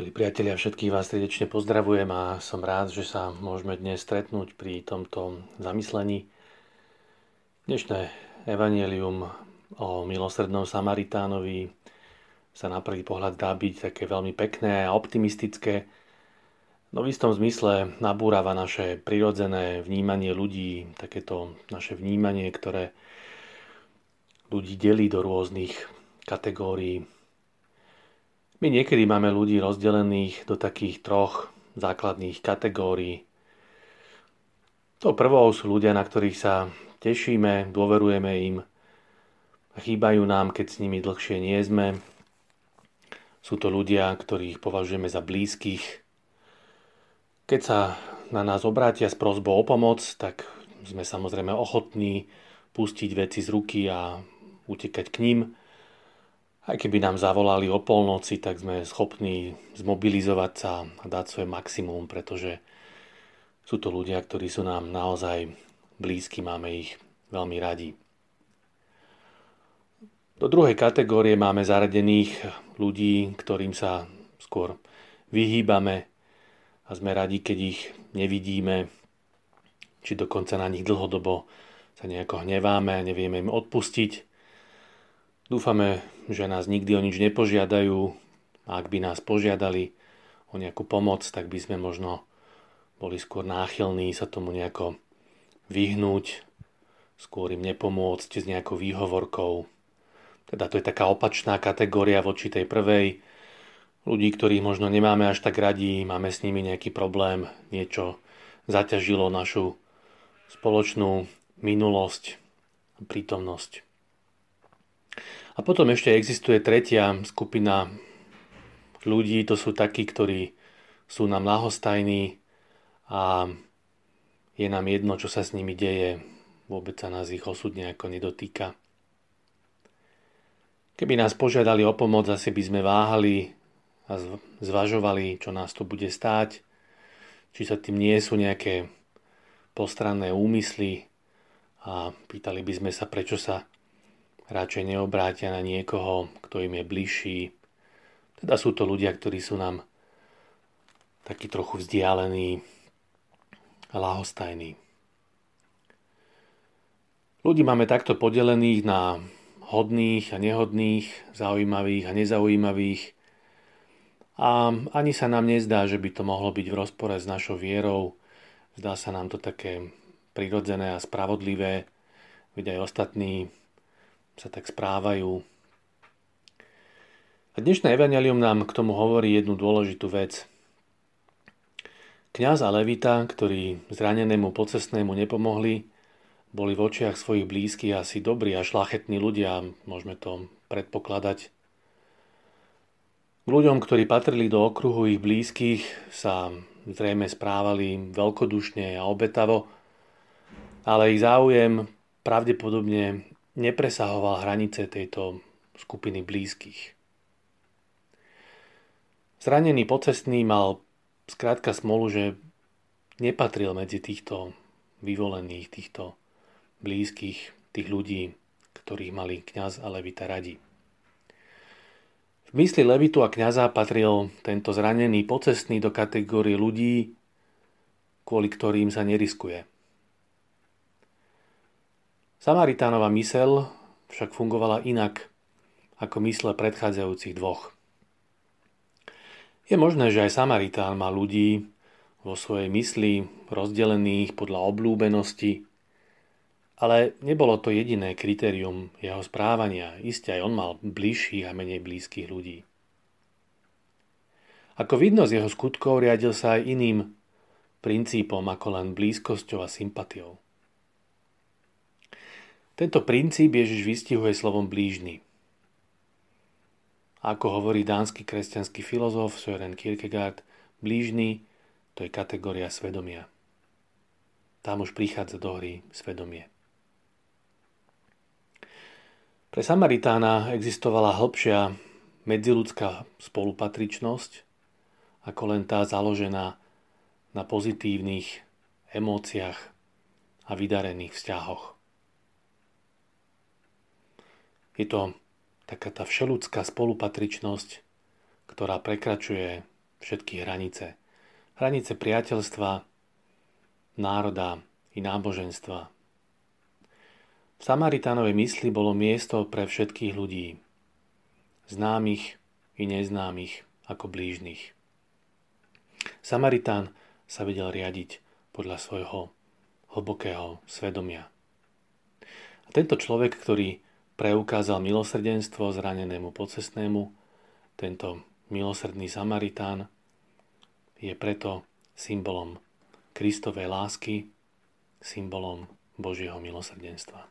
Milí priatelia, všetkých vás srdečne pozdravujem a som rád, že sa môžeme dnes stretnúť pri tomto zamyslení. Dnešné evanielium o milosrdnom Samaritánovi sa na prvý pohľad dá byť také veľmi pekné a optimistické, no v istom zmysle nabúrava naše prirodzené vnímanie ľudí, takéto naše vnímanie, ktoré ľudí delí do rôznych kategórií my niekedy máme ľudí rozdelených do takých troch základných kategórií. To prvou sú ľudia, na ktorých sa tešíme, dôverujeme im chýbajú nám, keď s nimi dlhšie nie sme. Sú to ľudia, ktorých považujeme za blízkych. Keď sa na nás obrátia s prozbou o pomoc, tak sme samozrejme ochotní pustiť veci z ruky a utekať k ním. Aj keby nám zavolali o polnoci, tak sme schopní zmobilizovať sa a dať svoje maximum, pretože sú to ľudia, ktorí sú nám naozaj blízki, máme ich veľmi radi. Do druhej kategórie máme zaradených ľudí, ktorým sa skôr vyhýbame a sme radi, keď ich nevidíme, či dokonca na nich dlhodobo sa nejako hneváme a nevieme im odpustiť. Dúfame, že nás nikdy o nič nepožiadajú a ak by nás požiadali o nejakú pomoc, tak by sme možno boli skôr náchylní sa tomu nejako vyhnúť, skôr im nepomôcť s nejakou výhovorkou. Teda to je taká opačná kategória voči tej prvej. Ľudí, ktorých možno nemáme až tak radi, máme s nimi nejaký problém, niečo zaťažilo našu spoločnú minulosť a prítomnosť. A potom ešte existuje tretia skupina ľudí, to sú takí, ktorí sú nám lahostajní a je nám jedno, čo sa s nimi deje, vôbec sa nás ich osud nejako nedotýka. Keby nás požiadali o pomoc, asi by sme váhali a zvažovali, čo nás to bude stáť, či sa tým nie sú nejaké postranné úmysly a pýtali by sme sa, prečo sa radšej neobrátia na niekoho, kto im je bližší. Teda sú to ľudia, ktorí sú nám takí trochu vzdialení a lahostajní. Ľudí máme takto podelených na hodných a nehodných, zaujímavých a nezaujímavých. A ani sa nám nezdá, že by to mohlo byť v rozpore s našou vierou. Zdá sa nám to také prirodzené a spravodlivé, veď aj ostatní sa tak správajú. A dnešné evanelium nám k tomu hovorí jednu dôležitú vec. Kňaz a levita, ktorí zranenému pocestnému nepomohli, boli v očiach svojich blízkych asi dobrí a šlachetní ľudia, môžeme to predpokladať. K ľuďom, ktorí patrili do okruhu ich blízkych, sa zrejme správali veľkodušne a obetavo, ale ich záujem pravdepodobne nepresahoval hranice tejto skupiny blízkych. Zranený pocestný mal skrátka smolu, že nepatril medzi týchto vyvolených, týchto blízkych, tých ľudí, ktorých mali kňaz a levita radi. V mysli levitu a kňaza patril tento zranený pocestný do kategórie ľudí, kvôli ktorým sa neriskuje. Samaritánova mysel však fungovala inak ako mysle predchádzajúcich dvoch. Je možné, že aj Samaritán má ľudí vo svojej mysli rozdelených podľa oblúbenosti, ale nebolo to jediné kritérium jeho správania. Isté aj on mal bližších a menej blízkych ľudí. Ako vidno z jeho skutkov riadil sa aj iným princípom ako len blízkosťou a sympatiou. Tento princíp Ježiš vystihuje slovom blížny. Ako hovorí dánsky kresťanský filozof Søren Kierkegaard, blížny to je kategória svedomia. Tam už prichádza do hry svedomie. Pre Samaritána existovala hĺbšia medziludská spolupatričnosť, ako len tá založená na pozitívnych emóciách a vydarených vzťahoch. Je to taká tá všeludská spolupatričnosť, ktorá prekračuje všetky hranice. Hranice priateľstva, národa i náboženstva. V Samaritánovej mysli bolo miesto pre všetkých ľudí, známych i neznámych ako blížnych. Samaritán sa vedel riadiť podľa svojho hlbokého svedomia. A tento človek, ktorý preukázal milosrdenstvo zranenému pocestnému, tento milosrdný Samaritán, je preto symbolom Kristovej lásky, symbolom Božieho milosrdenstva.